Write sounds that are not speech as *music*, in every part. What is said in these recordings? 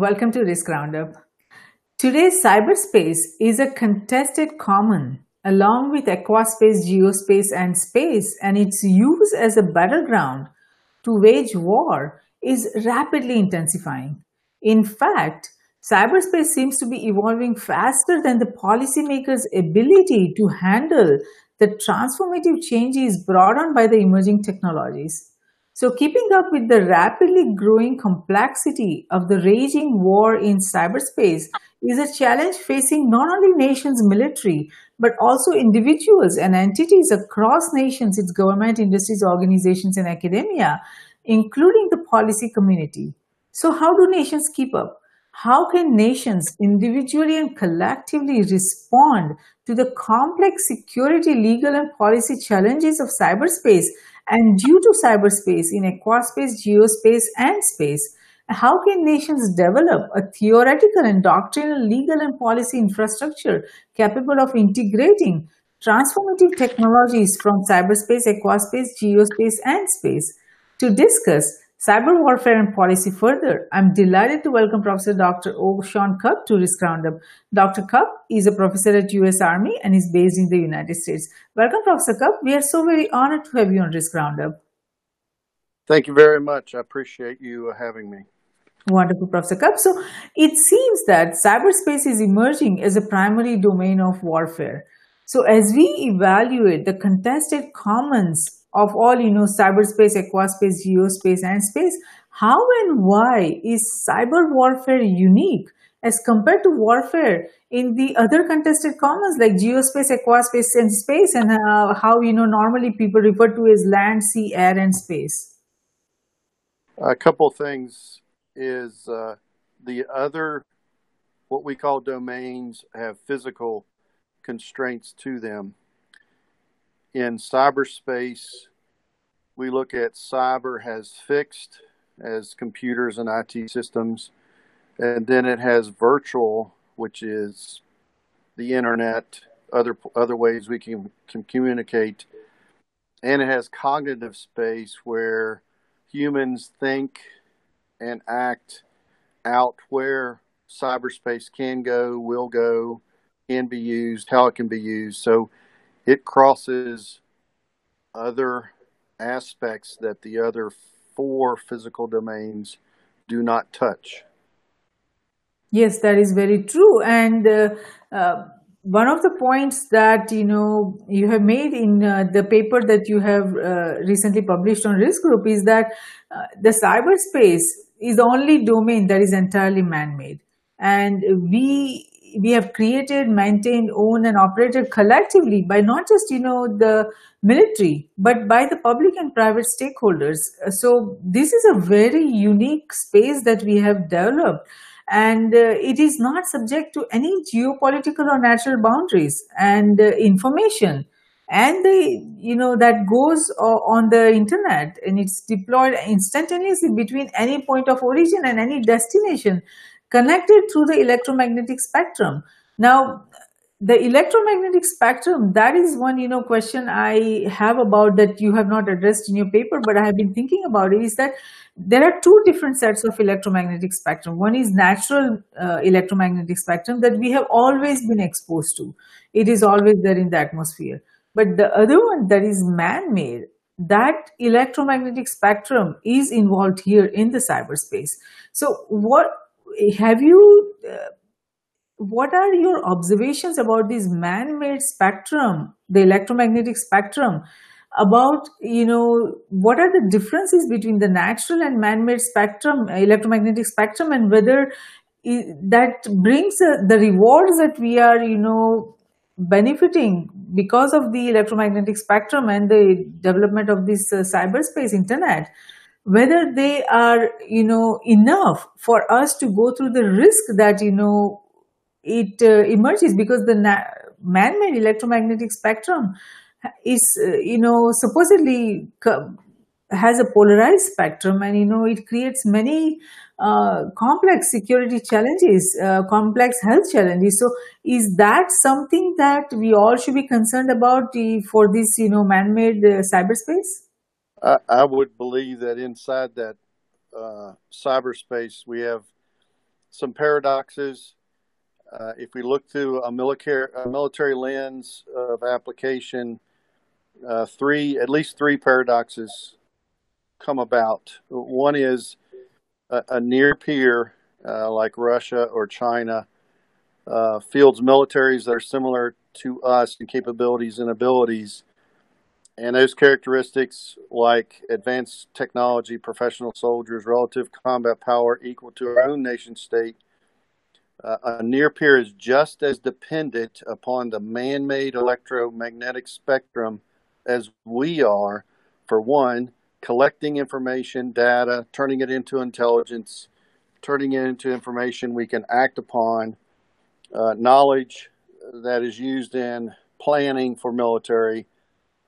Welcome to Risk Roundup. Today's cyberspace is a contested common along with aquaspace, geospace, and space, and its use as a battleground to wage war is rapidly intensifying. In fact, cyberspace seems to be evolving faster than the policymakers' ability to handle the transformative changes brought on by the emerging technologies. So, keeping up with the rapidly growing complexity of the raging war in cyberspace is a challenge facing not only nations' military, but also individuals and entities across nations, its government, industries, organizations, and academia, including the policy community. So, how do nations keep up? How can nations individually and collectively respond to the complex security, legal, and policy challenges of cyberspace and due to cyberspace in aquaspace, geospace, and space? How can nations develop a theoretical and doctrinal legal and policy infrastructure capable of integrating transformative technologies from cyberspace, aquaspace, geospace, and space? To discuss cyber warfare and policy further, I'm delighted to welcome Professor Dr. O. Shawn Cupp to Risk Roundup. Dr. Cupp is a professor at U.S. Army and is based in the United States. Welcome, Professor Cupp. We are so very honored to have you on Risk Roundup. Thank you very much. I appreciate you having me. Wonderful, Professor Cupp. So it seems that cyberspace is emerging as a primary domain of warfare. So as we evaluate the contested commons of all, you know, cyberspace, aquaspace, geospace, and space, how and why is cyber warfare unique as compared to warfare in the other contested commons like geospace, aquaspace, and space, and uh, how, you know, normally people refer to as land, sea, air, and space? A couple things is uh, the other, what we call domains, have physical constraints to them. In cyberspace, we look at cyber has fixed as computers and IT systems, and then it has virtual, which is the internet, other other ways we can, can communicate, and it has cognitive space where humans think and act out where cyberspace can go, will go, can be used, how it can be used. So it crosses other aspects that the other four physical domains do not touch. Yes, that is very true. And uh, uh, one of the points that you know you have made in uh, the paper that you have uh, recently published on Risk Group is that uh, the cyberspace is the only domain that is entirely man-made and we we have created maintained owned and operated collectively by not just you know the military but by the public and private stakeholders. So this is a very unique space that we have developed. And uh, it is not subject to any geopolitical or natural boundaries and uh, information. And the you know that goes on the internet and it's deployed instantaneously between any point of origin and any destination connected through the electromagnetic spectrum. Now the electromagnetic spectrum that is one you know question i have about that you have not addressed in your paper but i have been thinking about it is that there are two different sets of electromagnetic spectrum. One is natural uh, electromagnetic spectrum that we have always been exposed to. It is always there in the atmosphere. But the other one that is man-made, that electromagnetic spectrum is involved here in the cyberspace. So what have you, uh, what are your observations about this man-made spectrum, the electromagnetic spectrum, about you know what are the differences between the natural and man-made spectrum electromagnetic spectrum and whether that brings uh, the rewards that we are you know benefiting because of the electromagnetic spectrum and the development of this uh, cyberspace internet whether they are you know enough for us to go through the risk that you know it uh, emerges because the na- man-made electromagnetic spectrum is uh, you know supposedly co- has a polarized spectrum and you know it creates many uh, complex security challenges, uh, complex health challenges. So, is that something that we all should be concerned about for this, you know, man-made uh, cyberspace? I, I, would believe that inside that uh, cyberspace, we have some paradoxes. Uh, if we look through a military, a military lens of application, uh, three at least three paradoxes come about. One is a, a near peer uh, like Russia or China uh, fields militaries that are similar to us in capabilities and abilities. And those characteristics, like advanced technology, professional soldiers, relative combat power equal to our own nation state, uh, a near peer is just as dependent upon the man made electromagnetic spectrum as we are, for one, collecting information, data, turning it into intelligence, turning it into information we can act upon, uh, knowledge that is used in planning for military,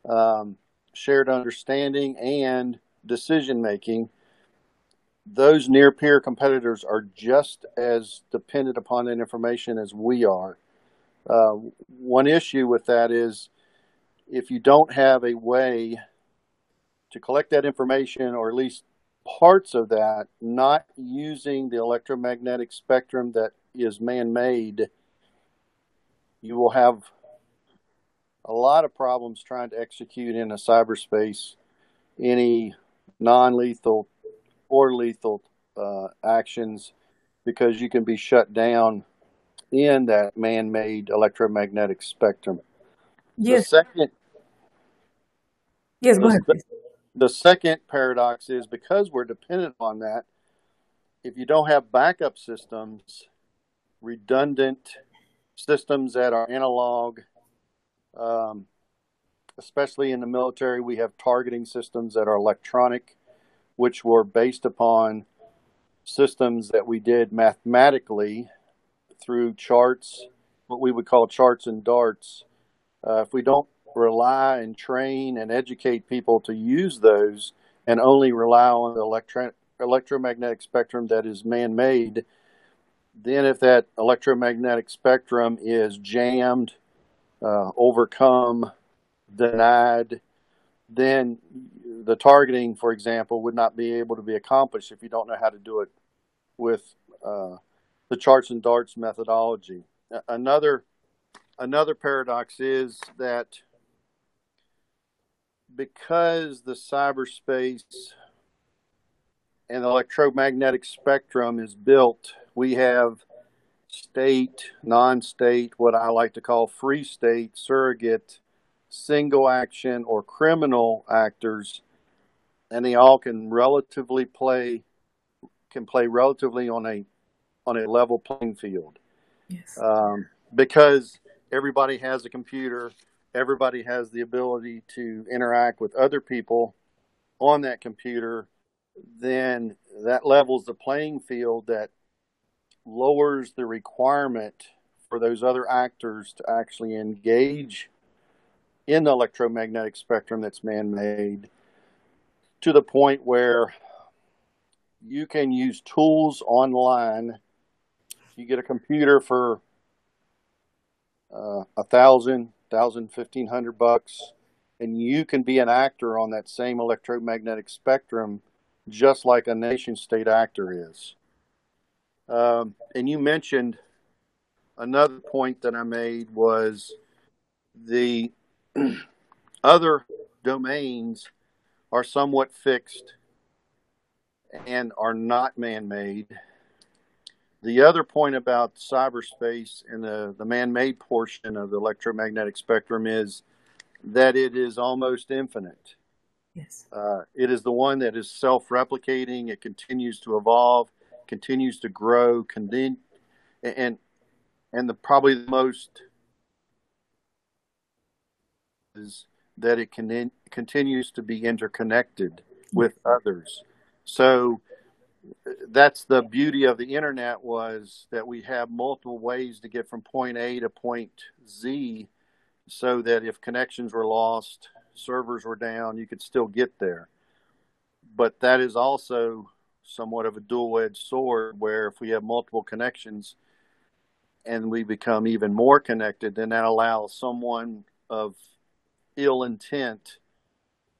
um, shared understanding, and decision making. Those near peer competitors are just as dependent upon that information as we are. Uh, one issue with that is if you don't have a way to collect that information, or at least parts of that, not using the electromagnetic spectrum that is man made, you will have a lot of problems trying to execute in a cyberspace any non lethal or lethal uh, actions because you can be shut down in that man made electromagnetic spectrum. Yes. The second Yes, go ahead. the, the second paradox is because we're dependent on that, if you don't have backup systems, redundant systems that are analog, um, especially in the military, we have targeting systems that are electronic, which were based upon systems that we did mathematically through charts, what we would call charts and darts. Uh, if we don't rely and train and educate people to use those and only rely on the electro- electromagnetic spectrum that is man made, then if that electromagnetic spectrum is jammed, uh, overcome, denied, then the targeting, for example, would not be able to be accomplished if you don't know how to do it with uh, the charts and darts methodology. Another another paradox is that because the cyberspace and the electromagnetic spectrum is built, we have state, non state, what I like to call free state, surrogate, single action, or criminal actors, and they all can relatively play can play relatively on a on a level playing field. Yes. Um, because everybody has a computer, everybody has the ability to interact with other people on that computer, then that levels the playing field that lowers the requirement for those other actors to actually engage in the electromagnetic spectrum that's man made to the point where you can use tools online. You get a computer for uh, a thousand, thousand, fifteen hundred bucks, and you can be an actor on that same electromagnetic spectrum, just like a nation state actor is. Um, and you mentioned another point that I made was the *clears throat* other domains are somewhat fixed and are not man made. The other point about cyberspace and the, the man made portion of the electromagnetic spectrum is that it is almost infinite. Yes. Uh, it is the one that is self replicating, it continues to evolve, continues to grow, and and the probably the most is that it can continues to be interconnected with others. So that's the beauty of the internet was that we have multiple ways to get from point A to point Z so that if connections were lost, servers were down, you could still get there. But that is also somewhat of a dual edged sword where if we have multiple connections and we become even more connected, then that allows someone of ill intent.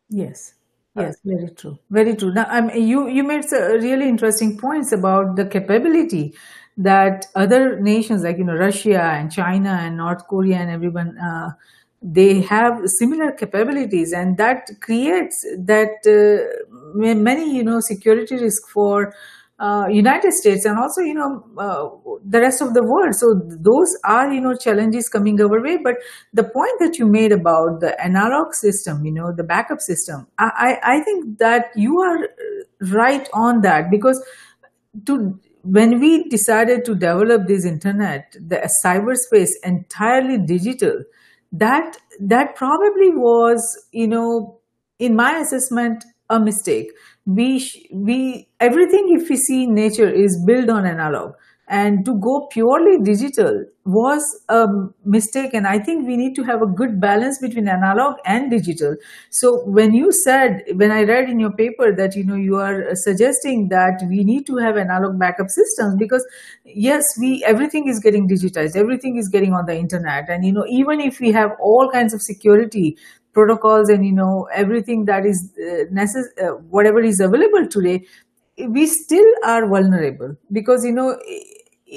Yes. Yes, very true. Very true. Now, I mean, you you made some really interesting points about the capability that other nations like you know Russia and China and North Korea and everyone uh, they have similar capabilities and that creates that uh, many you know security risk for uh, United States and also you know uh, the rest of the world. So those are you know challenges coming our way. But the point that you made about the analog system, you know, the backup system, I I, I think that you are right on that because to when we decided to develop this internet, the cyberspace entirely digital, that that probably was you know in my assessment a mistake. We we everything if we see in nature is built on analog and to go purely digital was a mistake and i think we need to have a good balance between analog and digital. So when you said when i read in your paper that you know you are suggesting that we need to have analog backup systems because yes we everything is getting digitized everything is getting on the internet and you know even if we have all kinds of security protocols and you know everything that is uh, necess- uh, whatever is available today we still are vulnerable because you know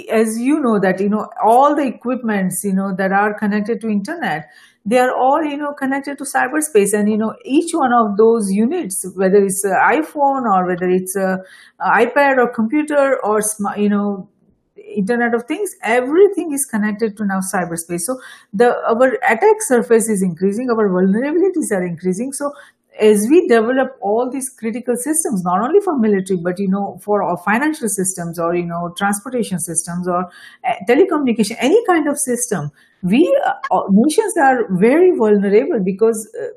as you know that you know all the equipments you know that are connected to internet they are all you know connected to cyberspace. And you know each one of those units whether it's an iphone or whether it's a, ipad or computer or you know internet of things everything is connected to now cyberspace. So the our attack surface is increasing our vulnerabilities are increasing. So as we develop all these critical systems not only for military but you know for our financial systems or you know transportation systems or uh, telecommunication any kind of system we uh, nations are very vulnerable because uh,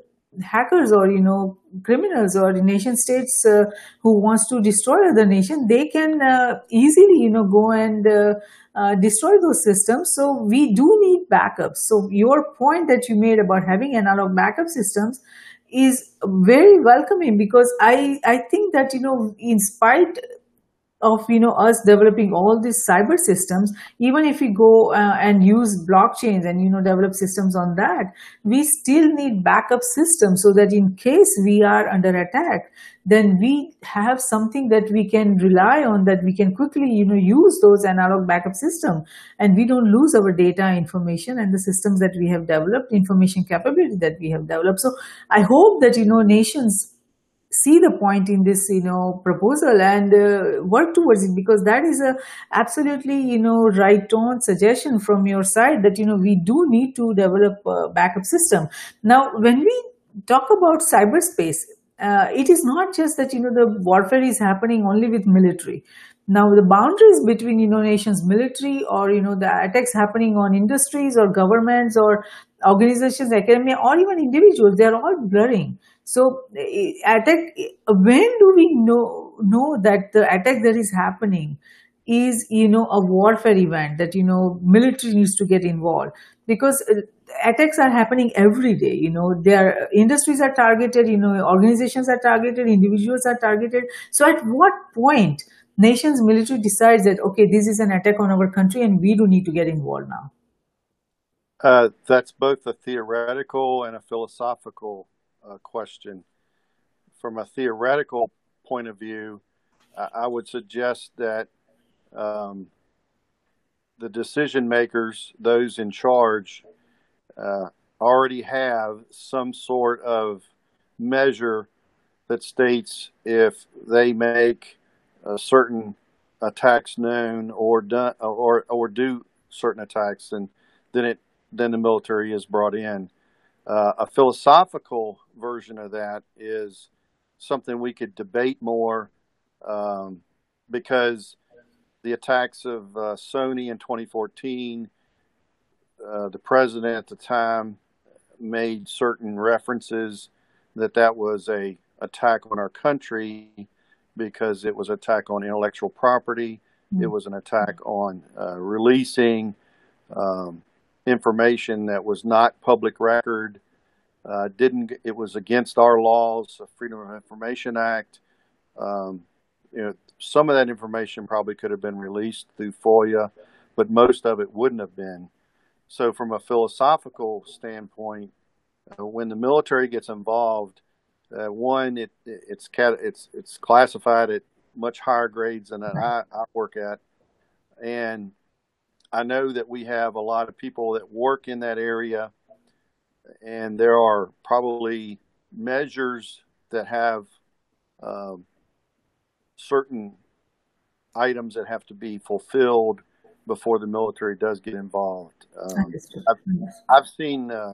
hackers or you know criminals or nation states uh, who wants to destroy other nation they can uh, easily you know go and uh, uh, destroy those systems. So we do need backups. So your point that you made about having analog backup systems is very welcoming because i i think that you know in spite of you know us developing all these cyber systems even if we go uh, and use blockchains and you know develop systems on that we still need backup systems so that in case we are under attack then we have something that we can rely on that we can quickly you know use those analog backup system. And we don't lose our data information and the systems that we have developed information capability that we have developed. So i hope that you know nations see the point in this you know proposal and uh, work towards it because that is a absolutely you know right on suggestion from your side that you know we do need to develop a backup system. Now when we talk about cyberspace uh, it is not just that you know the warfare is happening only with military. Now the boundaries between you know nations military or you know the attacks happening on industries or governments or organizations academia or even individuals they are all blurring so attack. When do we know know that the attack that is happening is you know a warfare event that you know military needs to get involved? Because eh, attacks are happening every day you know. Their industries are targeted you know organizations are targeted individuals are targeted. So at what point nations military decides that okay this is an attack on our country and we do need to get involved now? Uh, that's both a theoretical and a philosophical uh, question. From a theoretical point of view, I would suggest that um, the decision makers, those in charge, uh, already have some sort of measure that states if they make certain attacks known or done or or do certain attacks, and then it then the military is brought in. Uh, a philosophical version of that is something we could debate more um, because the attacks of uh, Sony in 2014, uh, the president at the time made certain references that that was a attack on our country because it was an attack on intellectual property. Mm-hmm. It was an attack on uh, releasing um, information that was not public record. Uh, didn't it was against our laws, the Freedom of Information Act. Um, you know, some of that information probably could have been released through FOIA, but most of it wouldn't have been. So, from a philosophical standpoint, uh, when the military gets involved, uh, one, it, it's it's it's classified at much higher grades than that I, I work at, and I know that we have a lot of people that work in that area, and there are probably measures that have um, certain items that have to be fulfilled before the military does get involved. Um, I've, I've, seen uh,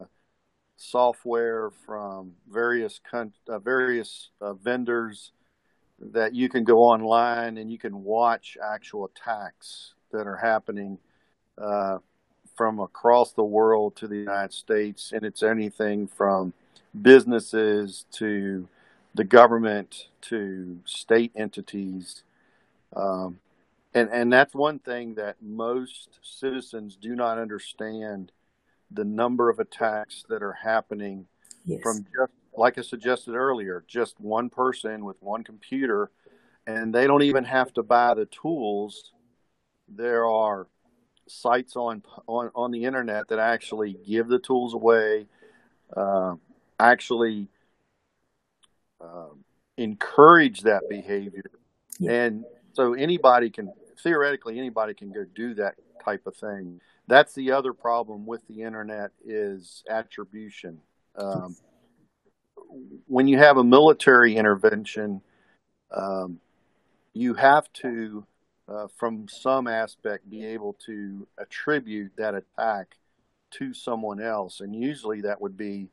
software from various con- uh, various uh, vendors that you can go online and you can watch actual attacks that are happening uh, from across the world to the United States, and it's anything from businesses to the government to state entities. Um, and, and that's one thing that most citizens do not understand the number of attacks that are happening yes. from just like I suggested earlier, just one person with one computer, and they don't even have to buy the tools. There are sites on on, on the internet that actually give the tools away, uh, actually uh, encourage that behavior, yeah. and so anybody can theoretically anybody can go do that type of thing. That's the other problem with the internet is attribution. Um, when you have a military intervention, um, you have to, uh, from some aspect, be able to attribute that attack to someone else. And usually that would be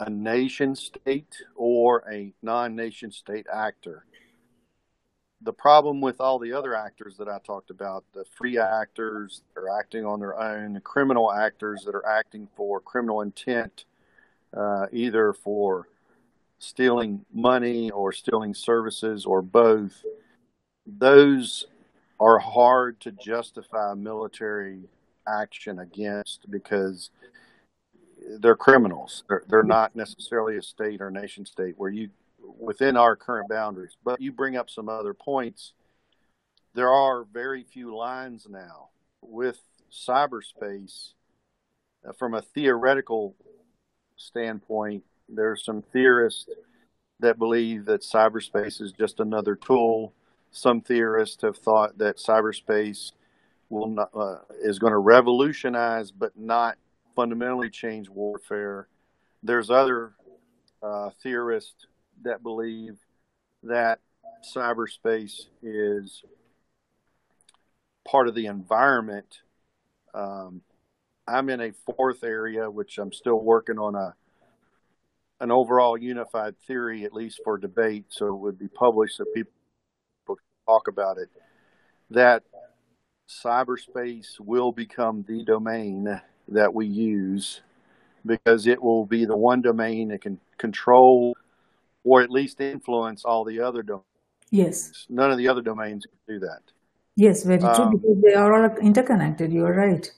a nation state or a non nation state actor. The problem with all the other actors that I talked about, the free actors that are acting on their own, the criminal actors that are acting for criminal intent, uh, either for stealing money or stealing services or both, those are hard to justify military action against because they're criminals. They're, they're not necessarily a state or nation state where you, within our current boundaries. But you bring up some other points. There are very few lines now with cyberspace uh, from a theoretical standpoint There are some theorists that believe that cyberspace is just another tool. Some theorists have thought that cyberspace will not, uh, is going to revolutionize but not fundamentally change warfare. There's other uh, theorists that believe that cyberspace is part of the environment. Um, I'm in a fourth area, which I'm still working on a an overall unified theory, at least for debate, so it would be published so people talk about it, that cyberspace will become the domain that we use because it will be the one domain that can control or at least influence all the other domains. Yes. None of the other domains can do that. Yes, very true, um, because they are all interconnected. You're right.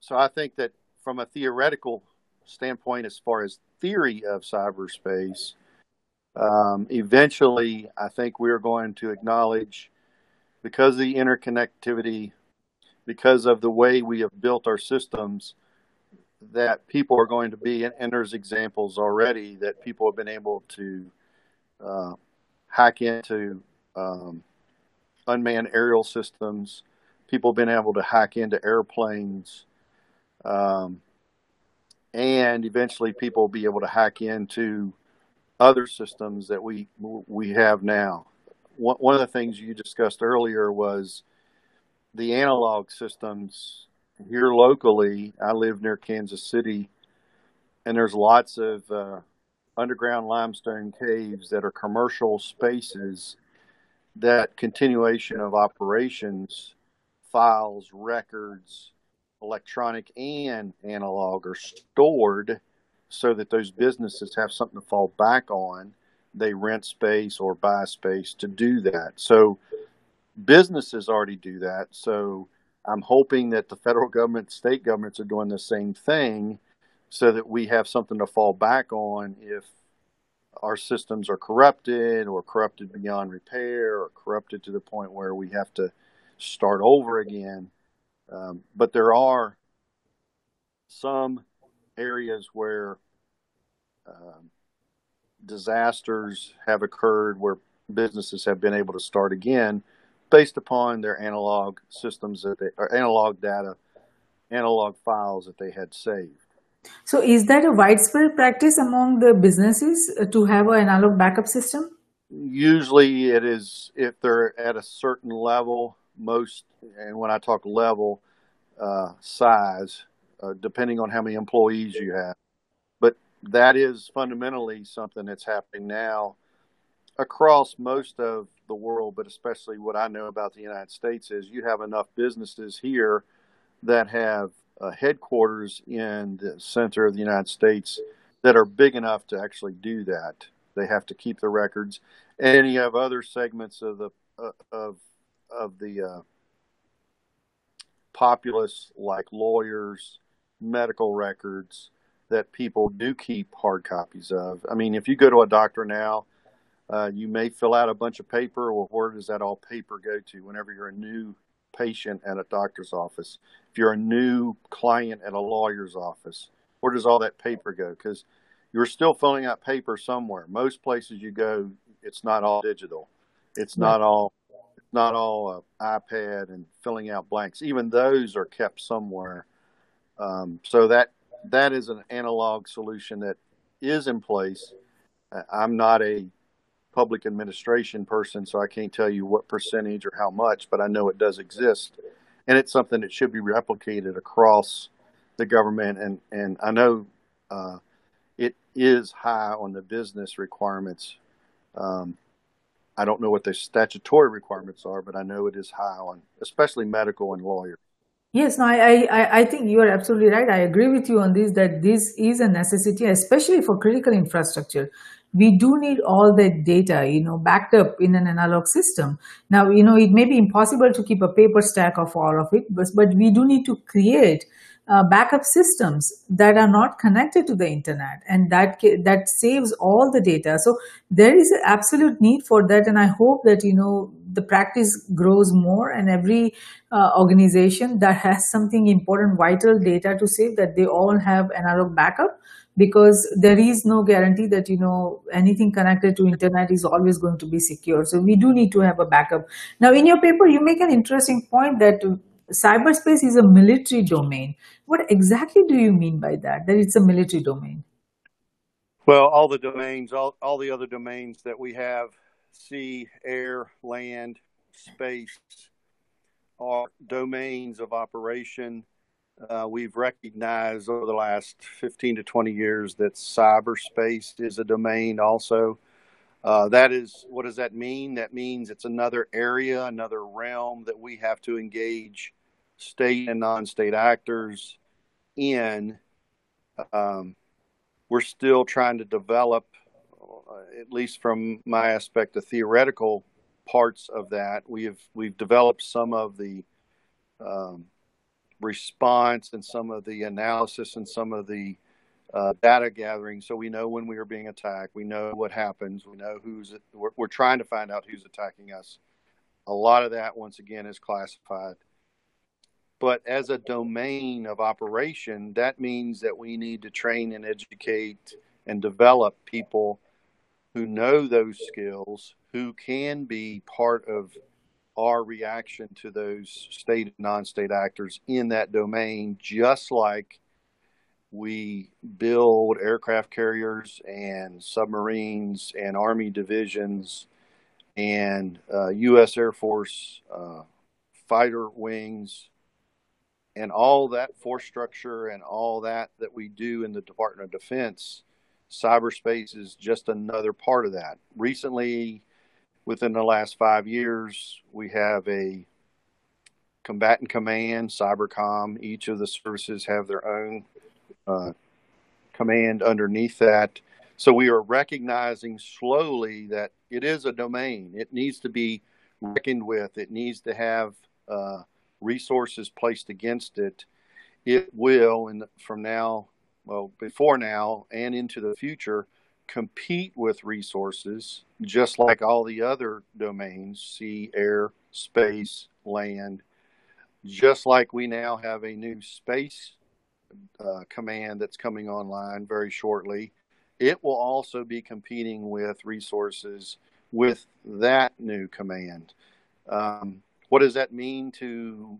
So I think that from a theoretical standpoint, as far as theory of cyberspace, um, eventually, I think we're going to acknowledge because of the interconnectivity, because of the way we have built our systems, that people are going to be, and there's examples already that people have been able to uh, hack into um, unmanned aerial systems. People have been able to hack into airplanes. Um, and eventually people will be able to hack into other systems that we we have now. One of the things you discussed earlier was the analog systems here locally. I live near Kansas City, and there's lots of uh, underground limestone caves that are commercial spaces that continuation of operations, files, records, electronic and analog are stored so that those businesses have something to fall back on. They rent space or buy space to do that. So businesses already do that. So I'm hoping that the federal government, state governments are doing the same thing so that we have something to fall back on if our systems are corrupted or corrupted beyond repair or corrupted to the point where we have to start over again. Um, but there are some areas where um, disasters have occurred where businesses have been able to start again based upon their analog systems that they or analog data, analog files that they had saved. So, is that a widespread practice among the businesses uh, to have an analog backup system? Usually, it is if they're at a certain level. Most, and when I talk level, uh, size, uh, depending on how many employees you have. But that is fundamentally something that's happening now across most of the world, but especially what I know about the United States is you have enough businesses here that have uh, headquarters in the center of the United States that are big enough to actually do that. They have to keep the records, and you have other segments of the uh, of of the uh, populace like lawyers, medical records that people do keep hard copies of. I mean, if you go to a doctor now uh, you may fill out a bunch of paper. Well, where does that all paper go to whenever you're a new patient at a doctor's office? If you're a new client at a lawyer's office, where does all that paper go? Because you're still filling out paper somewhere. Most places you go, it's not all digital. It's not all not all uh, iPad and filling out blanks. Even those are kept somewhere. Um, so that that is an analog solution that is in place. I'm not a public administration person, so I can't tell you what percentage or how much, but I know it does exist, and it's something that should be replicated across the government. And and I know uh, it is high on the business requirements. Um, I don't know what the statutory requirements are, but I know it is high on, especially medical and lawyer. Yes, no, I, I, I think you are absolutely right. I agree with you on this that this is a necessity, especially for critical infrastructure we do need all that data, you know, backed up in an analog system. Now, you know, it may be impossible to keep a paper stack of all of it, but, but we do need to create uh, backup systems that are not connected to the internet and that that saves all the data. So there is an absolute need for that and i hope that you know the practice grows more and every uh, organization that has something important vital data to save that they all have analog backup because there is no guarantee that you know anything connected to internet is always going to be secure. So we do need to have a backup. Now in your paper you make an interesting point that cyberspace is a military domain what exactly do you mean by that that it's a military domain well all the domains all, all the other domains that we have sea air land space are domains of operation uh, we've recognized over the last 15 to 20 years that cyberspace is a domain also. Uh, that is, what does that mean? That means it's another area, another realm that we have to engage state and non state actors in. Um, we're still trying to develop, uh, at least from my aspect, the theoretical parts of that. We have we've developed some of the um, response and some of the analysis and some of the uh, data gathering so we know when we are being attacked we know what happens we know who's we're, we're trying to find out who's attacking us a lot of that once again is classified but as a domain of operation that means that we need to train and educate and develop people who know those skills who can be part of our reaction to those state and non-state actors in that domain, just like we build aircraft carriers and submarines and Army divisions and uh, U.S. Air Force uh, fighter wings and all that force structure and all that that we do in the Department of Defense. Cyberspace is just another part of that. Recently, within the last five years, we have a combatant command, cybercom. Each of the services have their own uh, command underneath that. So we are recognizing slowly that it is a domain. It needs to be reckoned with. It needs to have uh, resources placed against it. It will, and from now, well, before now and into the future, compete with resources just like all the other domains sea, air, space, land. Just like we now have a new space uh, command that's coming online very shortly, it will also be competing with resources with that new command. Um, what does that mean to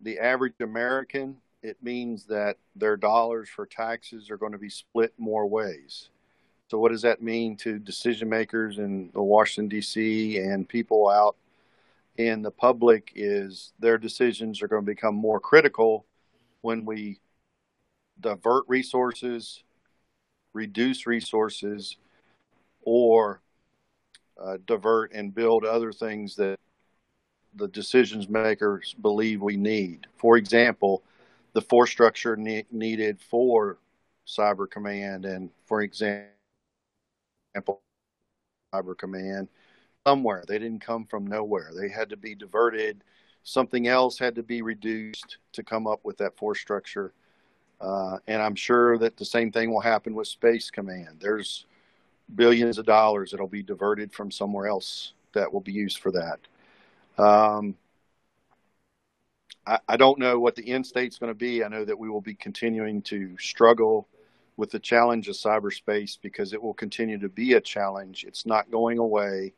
the average American? It means that their dollars for taxes are going to be split more ways. So, what does that mean to decision makers in Washington, D.C., and people out in the public? Is their decisions are going to become more critical when we divert resources, reduce resources, or uh, divert and build other things that the decisions makers believe we need. For example, the force structure ne- needed for Cyber Command and, for example, Cyber Command somewhere. They didn't come from nowhere. They had to be diverted. Something else had to be reduced to come up with that force structure. Uh, and I'm sure that the same thing will happen with Space Command. There's billions of dollars that'll be diverted from somewhere else that will be used for that. Um, I, I don't know what the end state's going to be. I know that we will be continuing to struggle with the challenge of cyberspace because it will continue to be a challenge. It's not going away.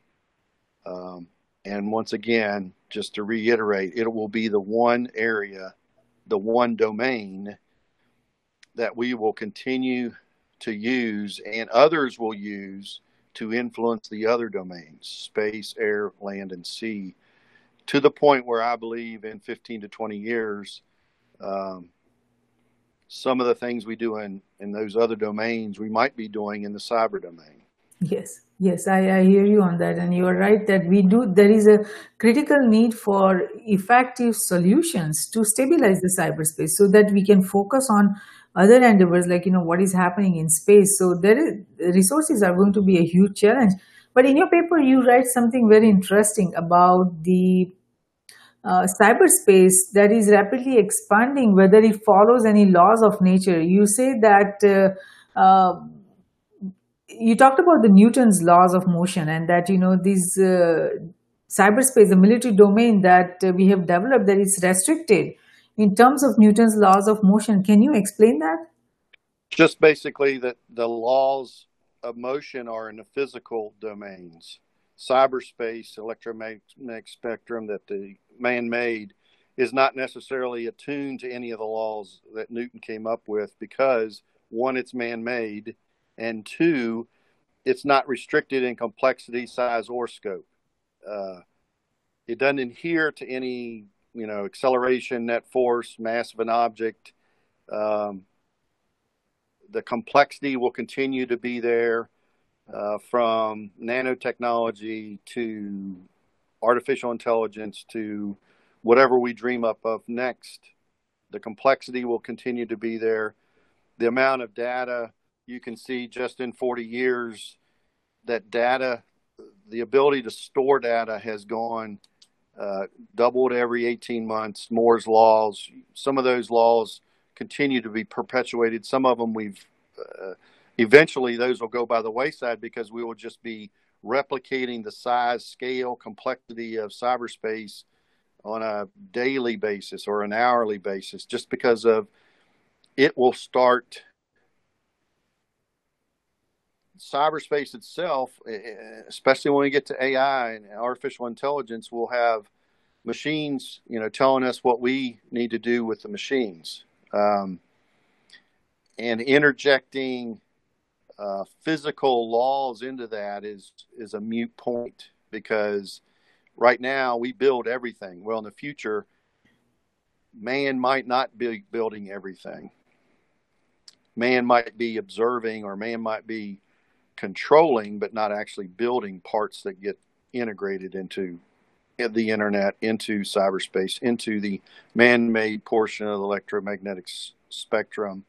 Um, and once again, just to reiterate, it will be the one area, the one domain that we will continue to use and others will use to influence the other domains space, air, land, and sea to the point where I believe in 15 to 20 years, um, some of the things we do in, in those other domains, we might be doing in the cyber domain. Yes, yes, I, I hear you on that. And you are right that we do, there is a critical need for effective solutions to stabilize the cyberspace so that we can focus on other endeavors like, you know, what is happening in space. So there is, resources are going to be a huge challenge. But in your paper, you write something very interesting about the uh, cyberspace that is rapidly expanding, whether it follows any laws of nature. You say that uh, uh, you talked about the Newton's laws of motion, and that you know this uh, cyberspace, the military domain that uh, we have developed, that is restricted in terms of Newton's laws of motion. Can you explain that? Just basically that the laws of motion are in the physical domains cyberspace electromagnetic spectrum that the man made is not necessarily attuned to any of the laws that Newton came up with because one, it's man made, and two, it's not restricted in complexity, size, or scope. Uh, it doesn't adhere to any, you know, acceleration, net force, mass of an object. Um, the complexity will continue to be there uh, from nanotechnology to artificial intelligence to whatever we dream up of next. The complexity will continue to be there. The amount of data you can see just in 40 years, that data, the ability to store data has gone uh, doubled every 18 months. Moore's laws, some of those laws continue to be perpetuated. Some of them we've uh, eventually those will go by the wayside because we will just be replicating the size, scale, complexity of cyberspace on a daily basis or an hourly basis just because of it will start cyberspace itself especially when we get to ai and artificial intelligence we'll have machines you know telling us what we need to do with the machines. Um, and interjecting uh, physical laws into that is is a mute point because right now we build everything. Well, in the future, man might not be building everything. Man might be observing, or man might be controlling, but not actually building parts that get integrated into the internet, into cyberspace, into the man-made portion of the electromagnetic spectrum,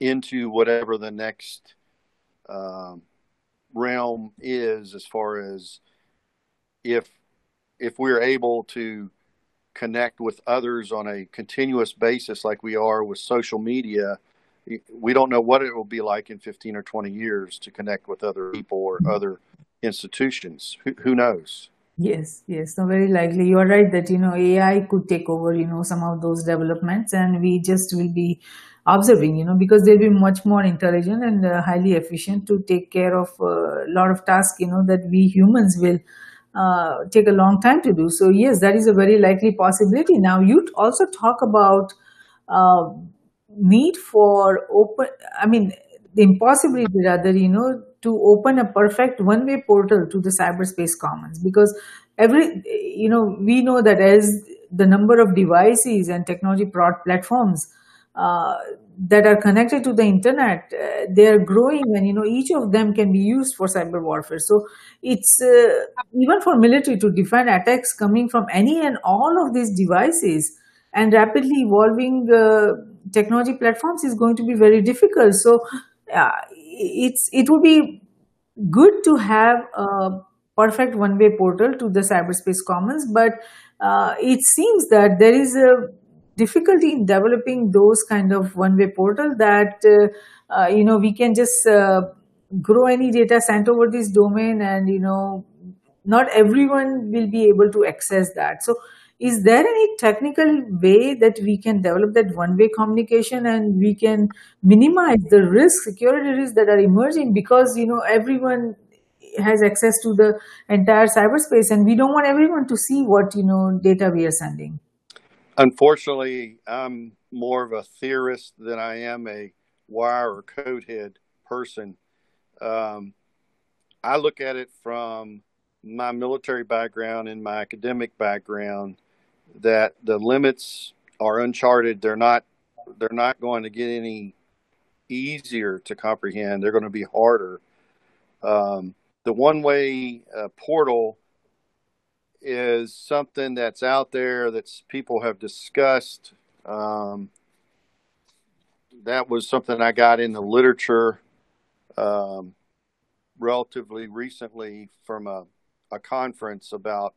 into whatever the next um, realm is as far as if if we're able to connect with others on a continuous basis like we are with social media we don't know what it will be like in 15 or 20 years to connect with other people or other institutions. Who, who knows? Yes yes. So very likely. You are right that you know ai could take over you know some of those developments and we just will be observing you know because they'll be much more intelligent and uh, highly efficient to take care of a lot of tasks you know that we humans will uh, take a long time to do. So yes, that is a very likely possibility. Now you also talk about uh, need for open. I mean, the impossibility rather, you know, to open a perfect one-way portal to the cyberspace commons because every, you know, we know that as the number of devices and technology platforms uh, that are connected to the internet uh, they are growing and you know each of them can be used for cyber warfare. So it's uh, even for military to defend attacks coming from any and all of these devices and rapidly evolving uh, technology platforms is going to be very difficult. So it's it would be good to have a perfect one way portal to the cyberspace commons but uh, it seems that there is a difficulty in developing those kind of one-way portal that uh, uh, you know we can just uh, grow any data sent over this domain and you know not everyone will be able to access that. So is there any technical way that we can develop that one-way communication and we can minimize the risk security risks that are emerging? Because you know everyone has access to the entire cyberspace and we don't want everyone to see what you know data we are sending Unfortunately, I'm more of a theorist than I am a wire or code head person. Um, I look at it from my military background and my academic background that the limits are uncharted. They're not they're not going to get any easier to comprehend. They're going to be harder. Um, the one way uh, portal is something that's out there that people have discussed. Um, that was something I got in the literature um, relatively recently from a, a conference about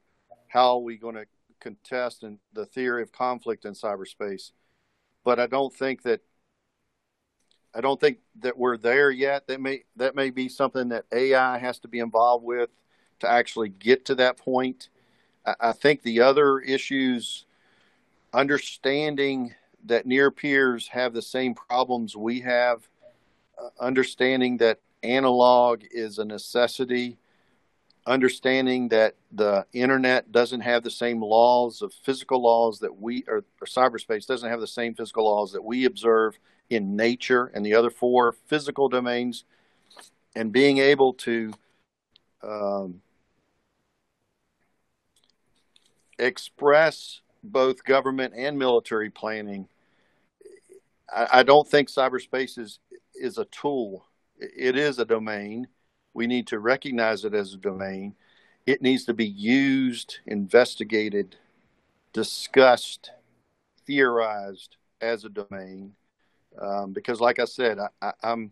how we're we going to contest the theory of conflict in cyberspace. But I don't think that I don't think that we're there yet. That may that may be something that AI has to be involved with to actually get to that point. I think the other issues, understanding that near peers have the same problems we have, uh, understanding that analog is a necessity, understanding that the internet doesn't have the same laws of physical laws that we, or, or cyberspace doesn't have the same physical laws that we observe in nature and the other four physical domains, and being able to um, express both government and military planning. I, I don't think cyberspace is is a tool. It is a domain. We need to recognize it as a domain. It needs to be used, investigated, discussed, theorized as a domain. Um, because, like I said, I, I, I'm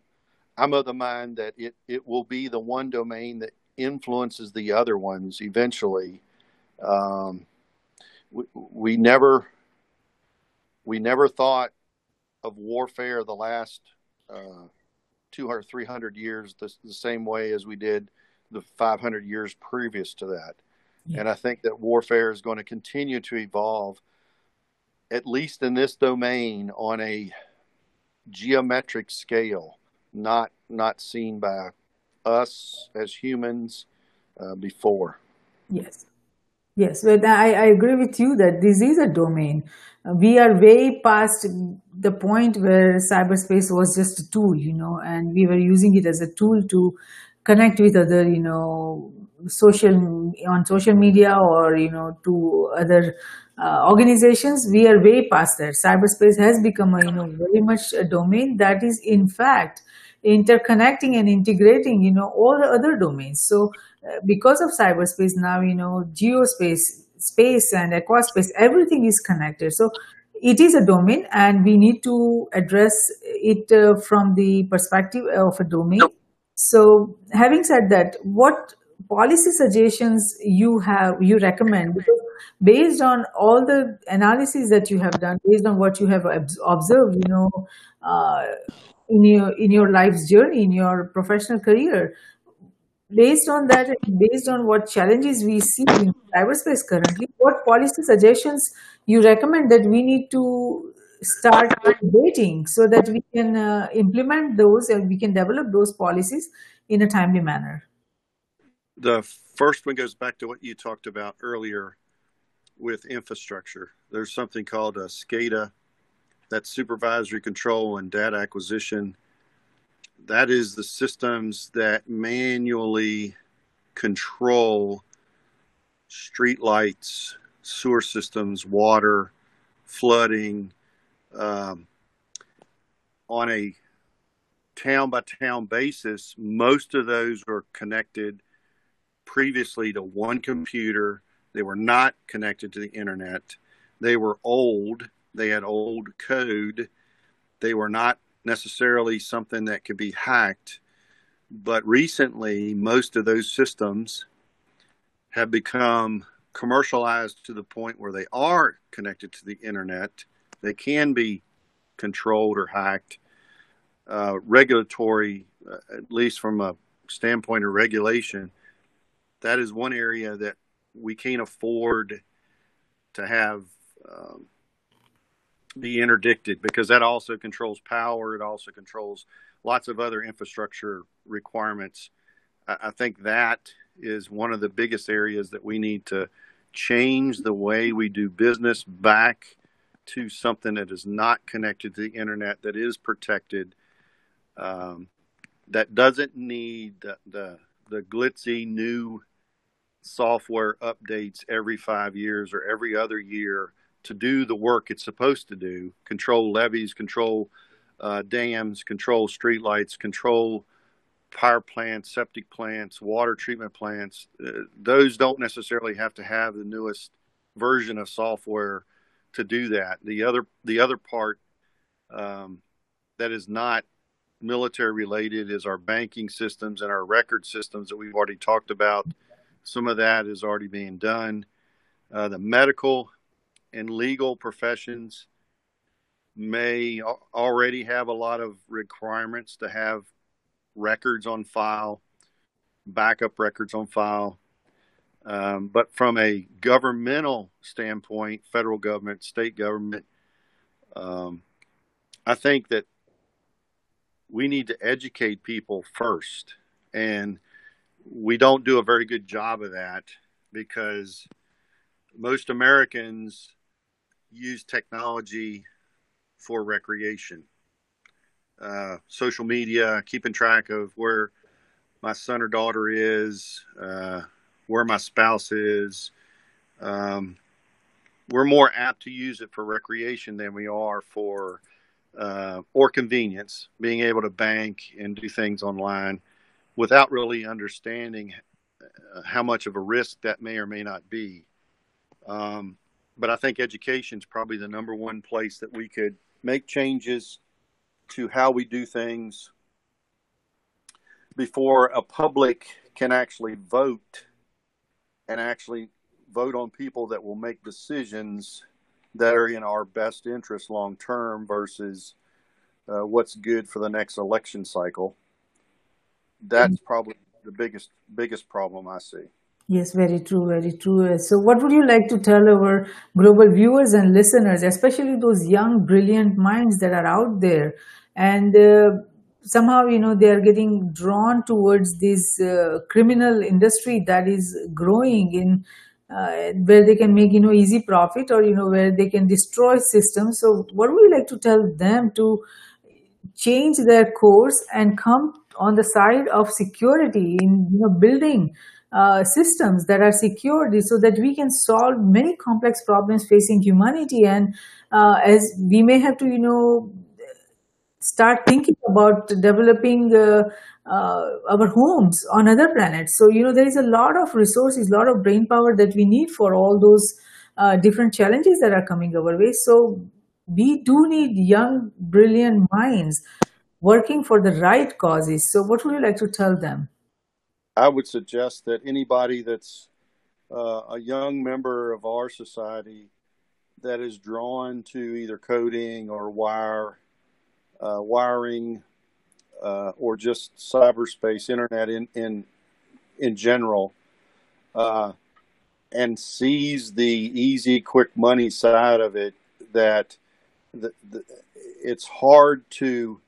I'm of the mind that it, it will be the one domain that influences the other ones eventually. Um, we, never we never thought of warfare the last uh, 200 300 years the, the, same way as we did the 500 years previous to that. Yeah. and i think that warfare is going to continue to evolve at least in this domain on a geometric scale not not seen by us as humans uh, before. Yes Yes, but I, I agree with you that this is a domain. We are way past the point where cyberspace was just a tool, you know, and we were using it as a tool to connect with other, you know, social on social media or you know to other uh, organizations. We are way past that. Cyberspace has become a you know very much a domain that is in fact interconnecting and integrating, you know, all the other domains. So because of cyberspace now, you know, geospace, space and aquaspace, everything is connected. So it is a domain and we need to address it uh, from the perspective of a domain. So having said that, what policy suggestions you have, you recommend, because based on all the analysis that you have done, based on what you have observed, you know, uh, in your in your life's journey in your professional career based on that based on what challenges we see in cyberspace currently what policy suggestions you recommend that we need to start debating so that we can uh, implement those and we can develop those policies in a timely manner the first one goes back to what you talked about earlier with infrastructure. There's something called a SCADA, that's supervisory control and data acquisition. That is the systems that manually control street lights, sewer systems, water, flooding, um, on a town by town basis, most of those are connected previously to one computer. They were not connected to the internet. They were old. They had old code. They were not necessarily something that could be hacked. But recently, most of those systems have become commercialized to the point where they are connected to the internet. They can be controlled or hacked. Uh, regulatory, uh, at least from a standpoint of regulation, that is one area that we can't afford to have um, be interdicted because that also controls power. It also controls lots of other infrastructure requirements. I, think that is one of the biggest areas that we need to change the way we do business back to something that is not connected to the internet, that is protected, um, that doesn't need the, the, the glitzy new software updates every five years or every other year to do the work it's supposed to do control levees control uh, dams control streetlights control power plants septic plants water treatment plants uh, those don't necessarily have to have the newest version of software to do that. The other the other part um, that is not military related is our banking systems and our record systems that we've already talked about. Some of that is already being done. Uh, the medical and legal professions may already have a lot of requirements to have records on file, backup records on file. Um, but from a governmental standpoint, federal government, state government, um, I think that we need to educate people first. And we don't do a very good job of that because most Americans use technology for recreation. Uh, social media, keeping track of where my son or daughter is, uh, where my spouse is. Um, we're more apt to use it for recreation than we are for uh, or convenience, being able to bank and do things online without really understanding uh, how much of a risk that may or may not be. Um, but I think education is probably the number one place that we could make changes to how we do things before a public can actually vote and actually vote on people that will make decisions that are in our best interest long term versus uh, what's good for the next election cycle. That's probably the biggest biggest problem I see. Yes, very true, very true. So, what would you like to tell our global viewers and listeners, especially those young, brilliant minds that are out there, and uh, somehow you know they are getting drawn towards this uh, criminal industry that is growing in uh, where they can make you know easy profit or you know where they can destroy systems so what would you like to tell them to change their course and come on the side of security in you know building uh, systems that are secured so that we can solve many complex problems facing humanity and uh, as we may have to you know start thinking about developing uh, uh, our homes on other planets. So, you know, there is a lot of resources, a lot of brain power that we need for all those uh, different challenges that are coming our way. So, we do need young, brilliant minds working for the right causes. So, what would you like to tell them? I would suggest that anybody that's uh, a young member of our society that is drawn to either coding or wire uh, wiring, uh, or just cyberspace, internet in in in general, uh, and sees the easy, quick money side of it. That the, the, it's hard to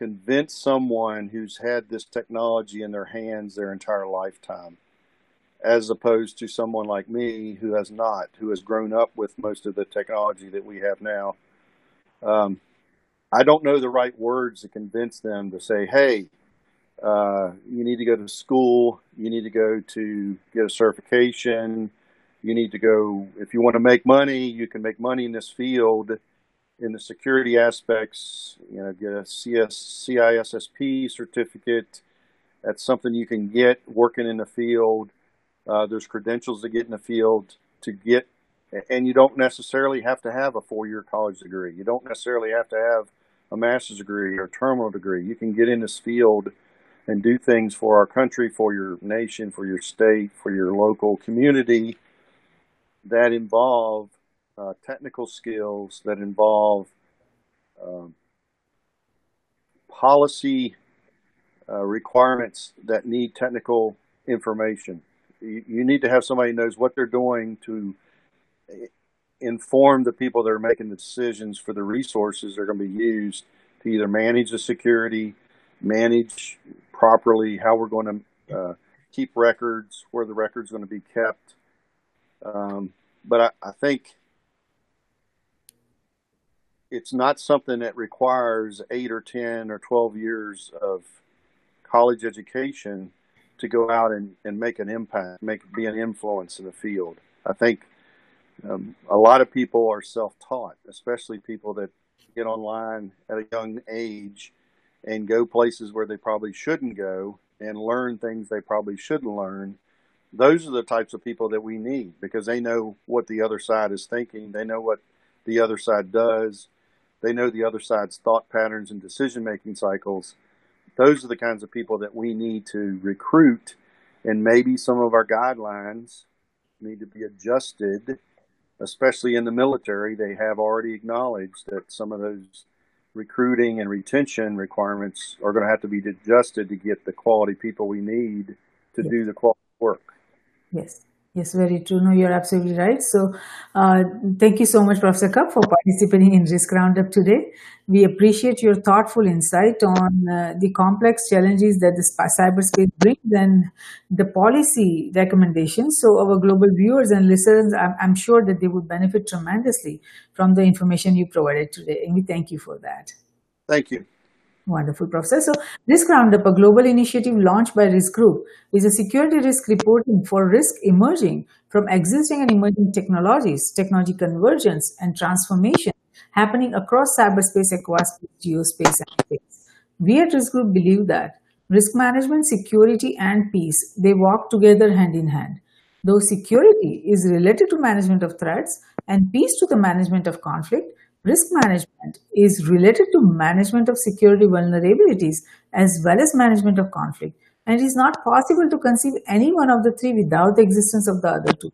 convince someone who's had this technology in their hands their entire lifetime, as opposed to someone like me who has not, who has grown up with most of the technology that we have now. Um, I don't know the right words to convince them to say, hey, uh, you need to go to school, you need to go to get a certification, you need to go, if you want to make money, you can make money in this field in the security aspects, you know, get a CS, CISSP certificate. That's something you can get working in the field. Uh, there's credentials to get in the field to get, and you don't necessarily have to have a four-year college degree. You don't necessarily have to have a master's degree or terminal degree. You can get in this field and do things for our country, for your nation, for your state, for your local community that involve uh, technical skills, that involve um, policy uh, requirements that need technical information. You, you, need to have somebody who knows what they're doing to inform the people that are making the decisions for the resources that are going to be used to either manage the security, manage properly how we're going to uh, keep records, where the records are going to be kept. Um, but I, I think it's not something that requires eight or 10 or 12 years of college education to go out and, and make an impact, make be an influence in the field. I think um, a lot of people are self-taught, especially people that get online at a young age and go places where they probably shouldn't go and learn things they probably shouldn't learn. Those are the types of people that we need because they know what the other side is thinking. They know what the other side does. They know the other side's thought patterns and decision making cycles. Those are the kinds of people that we need to recruit. And maybe some of our guidelines need to be adjusted, especially in the military. They have already acknowledged that some of those recruiting and retention requirements are going to have to be adjusted to get the quality people we need to yes. do the quality work. Yes. Yes, very true. No, you're absolutely right. So, uh, thank you so much, Professor Cupp, for participating in Risk Roundup today. We appreciate your thoughtful insight on uh, the complex challenges that the cyberspace brings and the policy recommendations. So, our global viewers and listeners, I'm, I'm sure that they would benefit tremendously from the information you provided today, and we thank you for that. Thank you. Wonderful, Professor. So, Risk Roundup, a global initiative launched by Risk Group, is a security risk reporting for risk emerging from existing and emerging technologies, technology convergence, and transformation happening across cyberspace, aquaspace, geospace, and space. We at Risk Group believe that risk management, security, and peace, they walk together hand in hand. Though security is related to management of threats and peace to the management of conflict, Risk management is related to management of security vulnerabilities as well as management of conflict, and it is not possible to conceive any one of the three without the existence of the other two.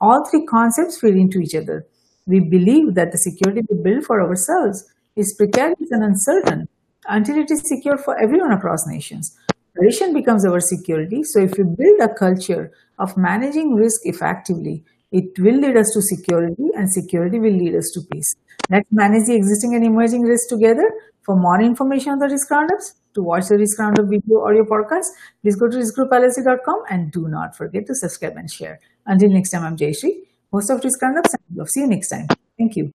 All three concepts feed into each other. We believe that the security we build for ourselves is precarious and uncertain until it is secure for everyone across nations. Tradition becomes our security, so if we build a culture of managing risk effectively, it will lead us to security and security will lead us to peace. Let's manage the existing and emerging risks together. For more information on the risk roundups, to watch the risk roundup video or your podcast, please go to riskgroupllc.com and do not forget to subscribe and share. Until next time, I'm Jayashree, host of Risk Roundups, and we'll see you next time. Thank you.